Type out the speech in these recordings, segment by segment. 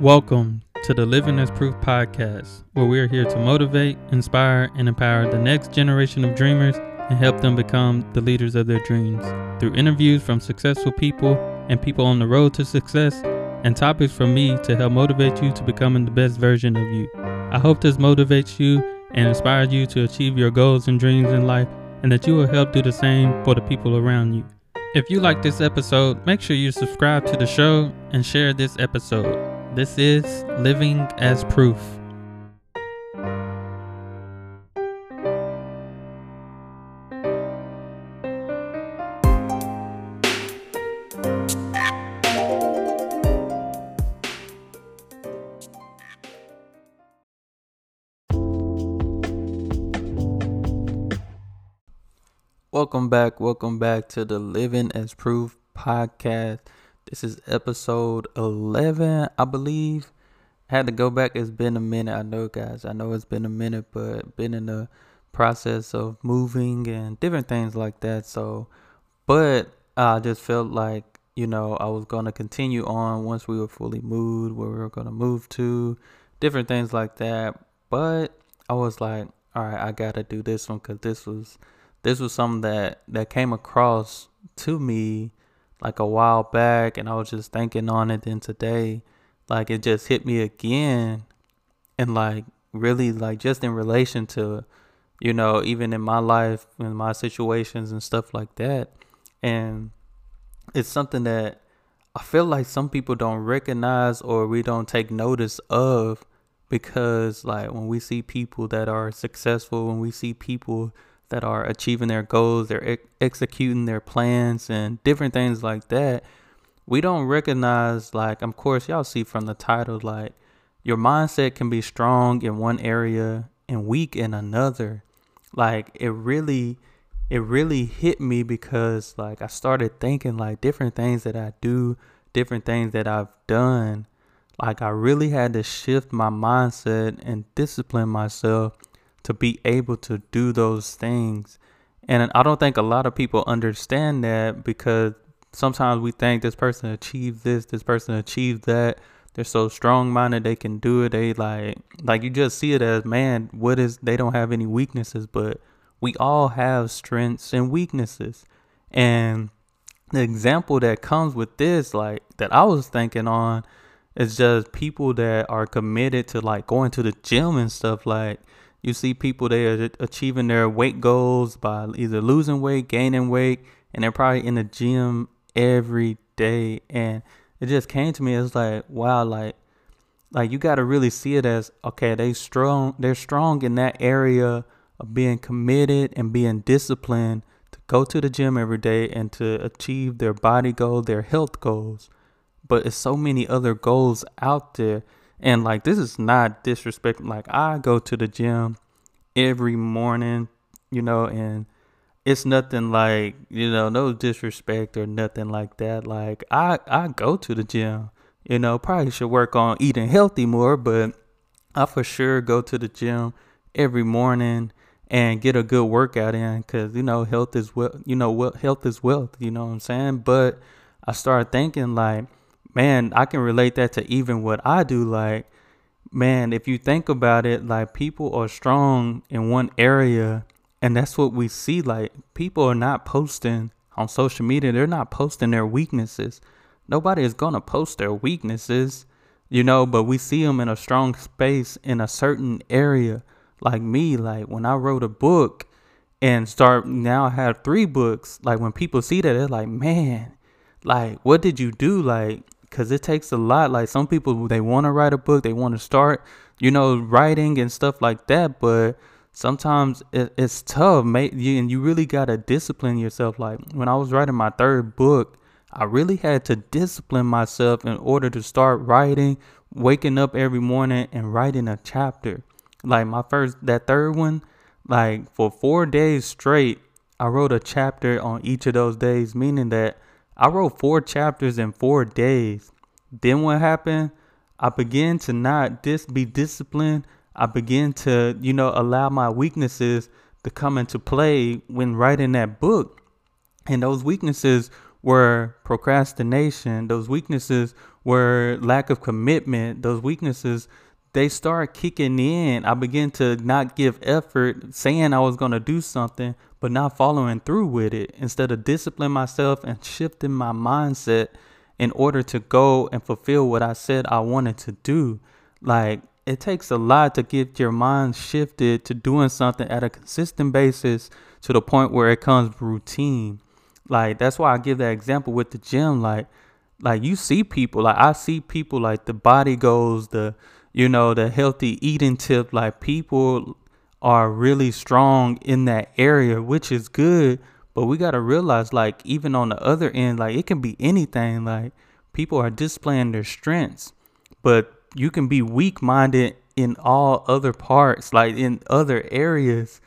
Welcome to the Living as Proof podcast, where we are here to motivate, inspire, and empower the next generation of dreamers and help them become the leaders of their dreams through interviews from successful people and people on the road to success, and topics from me to help motivate you to becoming the best version of you. I hope this motivates you and inspires you to achieve your goals and dreams in life, and that you will help do the same for the people around you. If you like this episode, make sure you subscribe to the show and share this episode. This is Living as Proof. Welcome back. Welcome back to the Living as Proof podcast. This is episode 11, I believe. had to go back. It's been a minute. I know, guys. I know it's been a minute, but been in the process of moving and different things like that. So, but I just felt like, you know, I was going to continue on once we were fully moved, where we were going to move to, different things like that. But I was like, all right, I got to do this one because this was. This was something that, that came across to me like a while back and I was just thinking on it then today like it just hit me again and like really like just in relation to you know even in my life in my situations and stuff like that. And it's something that I feel like some people don't recognize or we don't take notice of because like when we see people that are successful when we see people that are achieving their goals, they're ex- executing their plans and different things like that. We don't recognize, like, of course, y'all see from the title, like, your mindset can be strong in one area and weak in another. Like, it really, it really hit me because, like, I started thinking, like, different things that I do, different things that I've done. Like, I really had to shift my mindset and discipline myself to be able to do those things. And I don't think a lot of people understand that because sometimes we think this person achieved this, this person achieved that. They're so strong minded they can do it. They like like you just see it as man, what is they don't have any weaknesses, but we all have strengths and weaknesses. And the example that comes with this, like that I was thinking on, is just people that are committed to like going to the gym and stuff like you see people they are achieving their weight goals by either losing weight, gaining weight, and they're probably in the gym every day. And it just came to me as like, wow, like like you got to really see it as okay, they strong, they're strong in that area of being committed and being disciplined to go to the gym every day and to achieve their body goal, their health goals. But it's so many other goals out there and like this is not disrespect. Like I go to the gym every morning, you know, and it's nothing like, you know, no disrespect or nothing like that. Like I I go to the gym. You know, probably should work on eating healthy more, but I for sure go to the gym every morning and get a good workout in cuz you know, health is well, you know, health is wealth, you know what I'm saying? But I started thinking like man, I can relate that to even what I do. Like, man, if you think about it, like people are strong in one area, and that's what we see. Like, people are not posting on social media, they're not posting their weaknesses. Nobody is going to post their weaknesses, you know, but we see them in a strong space in a certain area. Like me, like when I wrote a book and start now I have three books, like when people see that, they're like, man, like, what did you do? Like, because it takes a lot. Like some people, they want to write a book, they want to start, you know, writing and stuff like that. But sometimes it, it's tough, mate. You, and you really gotta discipline yourself. Like when I was writing my third book, I really had to discipline myself in order to start writing, waking up every morning and writing a chapter. Like my first, that third one, like for four days straight, I wrote a chapter on each of those days, meaning that I wrote four chapters in four days. Then what happened? I began to not dis- be disciplined. I began to, you know, allow my weaknesses to come into play when writing that book. And those weaknesses were procrastination. Those weaknesses were lack of commitment. Those weaknesses they start kicking in. I begin to not give effort, saying I was going to do something, but not following through with it. Instead of disciplining myself and shifting my mindset in order to go and fulfill what I said I wanted to do. Like, it takes a lot to get your mind shifted to doing something at a consistent basis to the point where it comes routine. Like, that's why I give that example with the gym. Like, like you see people, like I see people like the body goals, the you know, the healthy eating tip, like people are really strong in that area, which is good. But we got to realize, like, even on the other end, like, it can be anything. Like, people are displaying their strengths, but you can be weak minded in all other parts, like in other areas.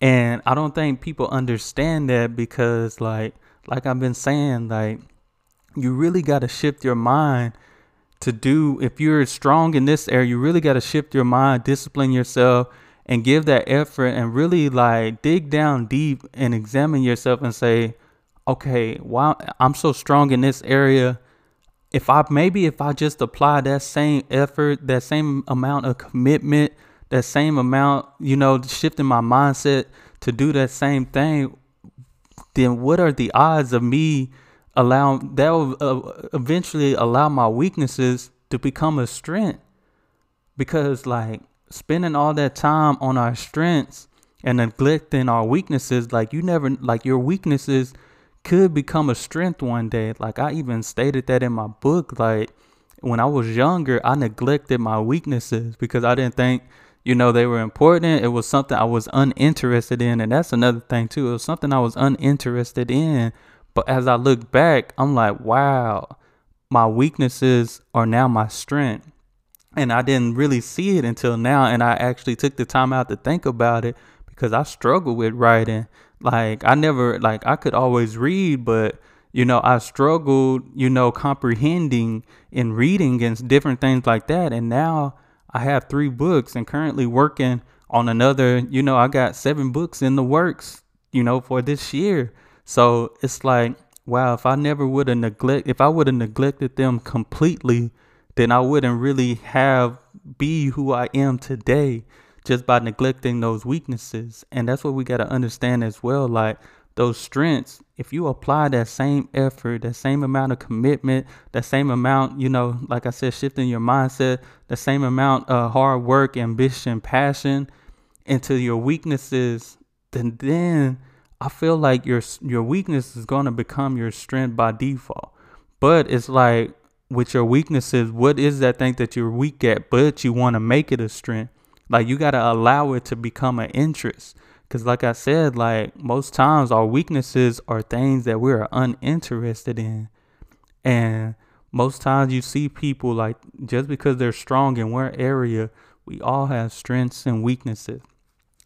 And I don't think people understand that because, like, like I've been saying, like, you really got to shift your mind to do if you're strong in this area you really got to shift your mind discipline yourself and give that effort and really like dig down deep and examine yourself and say okay why i'm so strong in this area. If i maybe if i just apply that same effort that same amount of commitment that same amount you know shifting my mindset to do that same thing then what are the odds of me allowing that will uh, eventually allow my weaknesses to become a strength? Because like spending all that time on our strengths and neglecting our weaknesses like you never like your weaknesses could become a strength one day. Like i even stated that in my book like when i was younger i neglected my weaknesses because i didn't think you know they were important. It was something i was uninterested in. And that's another thing too. It was something i was uninterested in. But as I look back, I'm like, wow, my weaknesses are now my strength. And I didn't really see it until now. And I actually took the time out to think about it because I struggle with writing. Like, I never, like, I could always read, but, you know, I struggled, you know, comprehending and reading and different things like that. And now I have three books and currently working on another, you know, I got seven books in the works, you know, for this year. So it's like, wow, if I never would have neglect, if I would have neglected them completely, then I wouldn't really have be who I am today just by neglecting those weaknesses. And that's what we got to understand as well. Like those strengths, if you apply that same effort, that same amount of commitment, that same amount, you know, like I said, shifting your mindset, the same amount of hard work, ambition, passion into your weaknesses, then then I feel like your your weakness is going to become your strength by default. But it's like with your weaknesses, what is that thing that you're weak at, but you want to make it a strength? Like you got to allow it to become an interest. Cause like I said, like most times our weaknesses are things that we're uninterested in. And most times you see people like just because they're strong in one area, we all have strengths and weaknesses.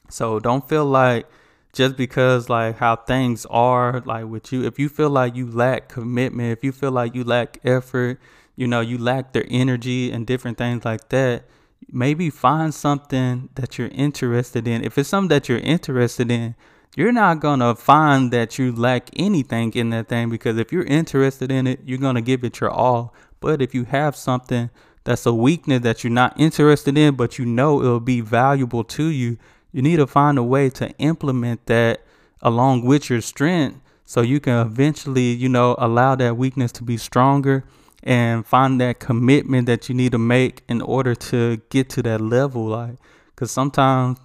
So don't feel like just because like how things are like with you. If you feel like you lack commitment if you feel like you lack effort you know you lack their energy and different things like that maybe find something that you're interested in. If it's something that you're interested in you're not gonna find that you lack anything in that thing because if you're interested in it you're gonna give it your all. But if you have something that's a weakness that you're not interested in but you know it'll be valuable to you you need to find a way to implement that along with your strength so you can eventually, you know, allow that weakness to be stronger and find that commitment that you need to make in order to get to that level. Like, because sometimes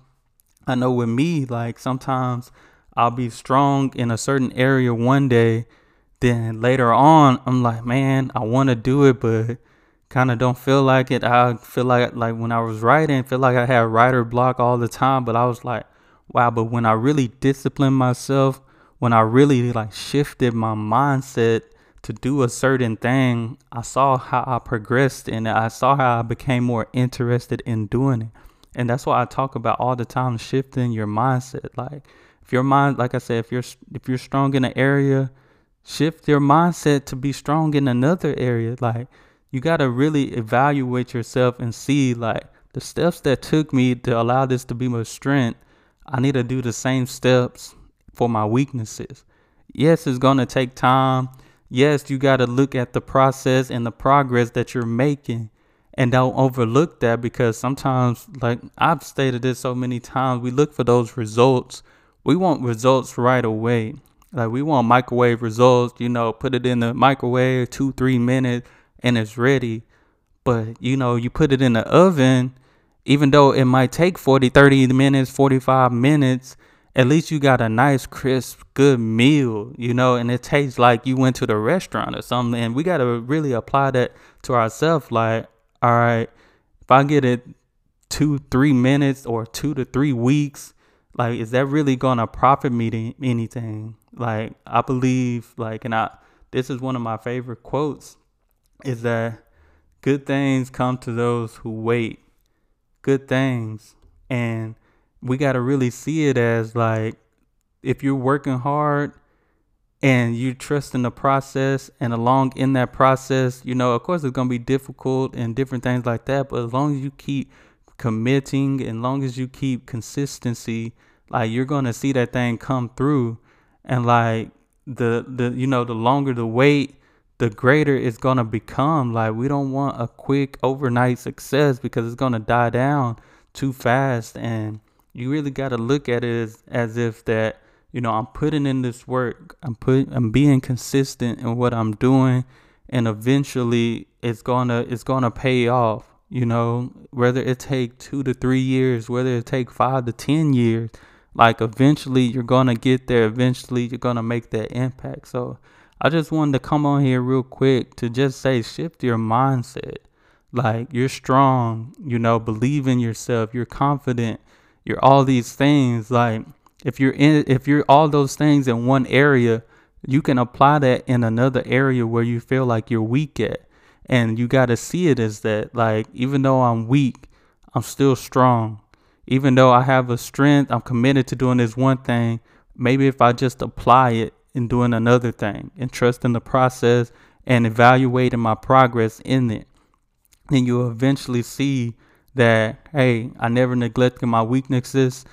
I know with me, like, sometimes I'll be strong in a certain area one day. Then later on, I'm like, man, I want to do it, but kind of don't feel like it. I feel like like when I was writing, feel like I had writer block all the time, but I was like, wow, but when I really disciplined myself, when I really like shifted my mindset to do a certain thing, I saw how I progressed and I saw how I became more interested in doing it. And that's why I talk about all the time shifting your mindset. Like if your mind, like I said, if you're if you're strong in an area, shift your mindset to be strong in another area. Like you got to really evaluate yourself and see like the steps that took me to allow this to be my strength. I need to do the same steps for my weaknesses. Yes, it's going to take time. yes, you got to look at the process and the progress that you're making and don't overlook that because sometimes like I've stated this so many times, we look for those results. We want results right away. Like we want microwave results, you know, put it in the microwave, two, three minutes, and it's ready. But you know, you put it in the oven, even though it might take 40, 30 minutes, 45 minutes, at least you got a nice, crisp, good meal, you know, and it tastes like you went to the restaurant or something. And we got to really apply that to ourselves. Like, all right, if I get it two, three minutes or two to three weeks, like, is that really going to profit me anything? Like, I believe, like, and I, this is one of my favorite quotes is that good things come to those who wait. Good things. And, we got to really see it as like if you're working hard and you trust in the process and along in that process, you know, of course it's going to be difficult and different things like that, but as long as you keep committing and long as you keep consistency, like you're going to see that thing come through and like the the you know, the longer the wait, the greater it's going to become. Like we don't want a quick overnight success because it's going to die down too fast. And you really got to look at it as, as if that you know i'm putting in this work i'm put i'm being consistent in what i'm doing and eventually it's gonna it's gonna pay off you know? Whether it take two to three years whether it take five to ten years like eventually you're gonna get there. Eventually you're gonna make that impact. So i just wanted to come on here real quick to just say shift your mindset. Like you're strong you know believe in yourself you're confident you're all these things. Like if you're in if you're all those things in one area you can apply that in another area where you feel like you're weak at. And you got to see it as that. Like even though i'm weak i'm still strong. Even though i have a strength i'm committed to doing this one thing maybe if i just apply it in doing another thing and trust in the process and evaluating my progress in it then you'll eventually see that hey, I never neglected my weaknesses.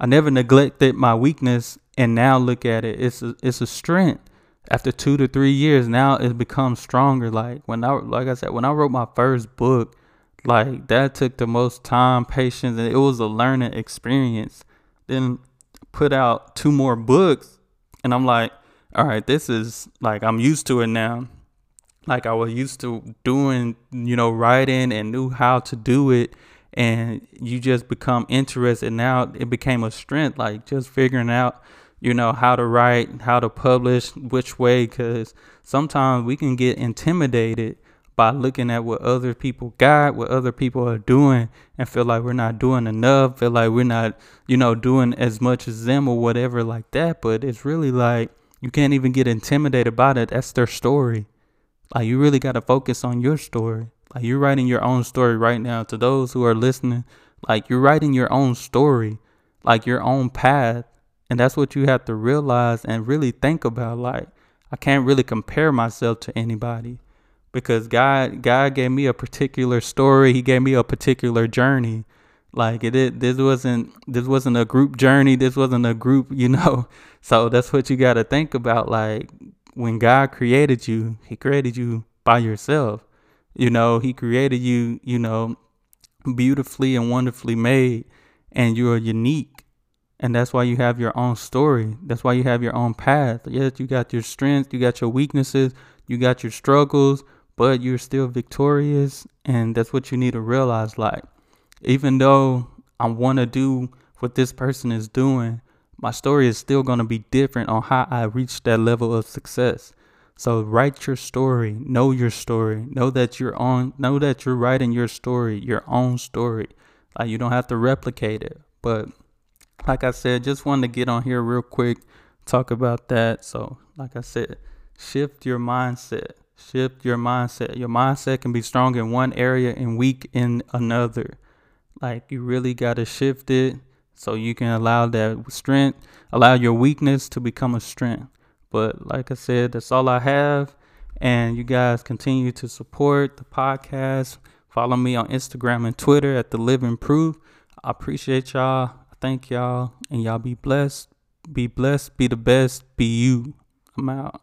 I never neglected my weakness, and now look at it. It's a, it's a strength. After two to three years, now it becomes stronger. Like when I, like I said, when I wrote my first book, like that took the most time, patience, and it was a learning experience. Then put out two more books, and I'm like, all right, this is like I'm used to it now. Like I was used to doing, you know, writing and knew how to do it. And you just become interested. Now it became a strength, like just figuring out, you know, how to write, how to publish, which way. Because sometimes we can get intimidated by looking at what other people got, what other people are doing, and feel like we're not doing enough, feel like we're not, you know, doing as much as them or whatever like that. But it's really like you can't even get intimidated about it. That's their story. Like you really got to focus on your story. Like you're writing your own story right now. To those who are listening, like you're writing your own story, like your own path. And that's what you have to realize and really think about. Like I can't really compare myself to anybody because God God gave me a particular story. He gave me a particular journey. Like it, it this wasn't this wasn't a group journey. This wasn't a group, you know. So that's what you got to think about. Like when God created you, He created you by yourself. You know, He created you, you know, beautifully and wonderfully made, and you are unique. And that's why you have your own story. That's why you have your own path. Yes, you got your strengths, you got your weaknesses, you got your struggles, but you're still victorious. And that's what you need to realize. Like, even though I want to do what this person is doing, my story is still going to be different on how I reached that level of success. So write your story, know your story, know that you're on, know that you're writing your story, your own story. Like you don't have to replicate it. But like I said, just wanted to get on here real quick, talk about that. So like I said, shift your mindset. Shift your mindset. Your mindset can be strong in one area and weak in another. Like you really got to shift it so you can allow that strength, allow your weakness to become a strength. But like I said, that's all I have. And you guys continue to support the podcast. Follow me on Instagram and Twitter at The Living Proof. I appreciate y'all. Thank y'all. And y'all be blessed. Be blessed. Be the best. Be you. I'm out.